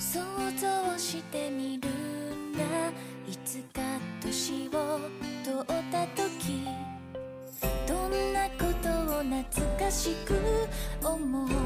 想像してみるんだいつか年を取った時。どんなことを懐かしく思う？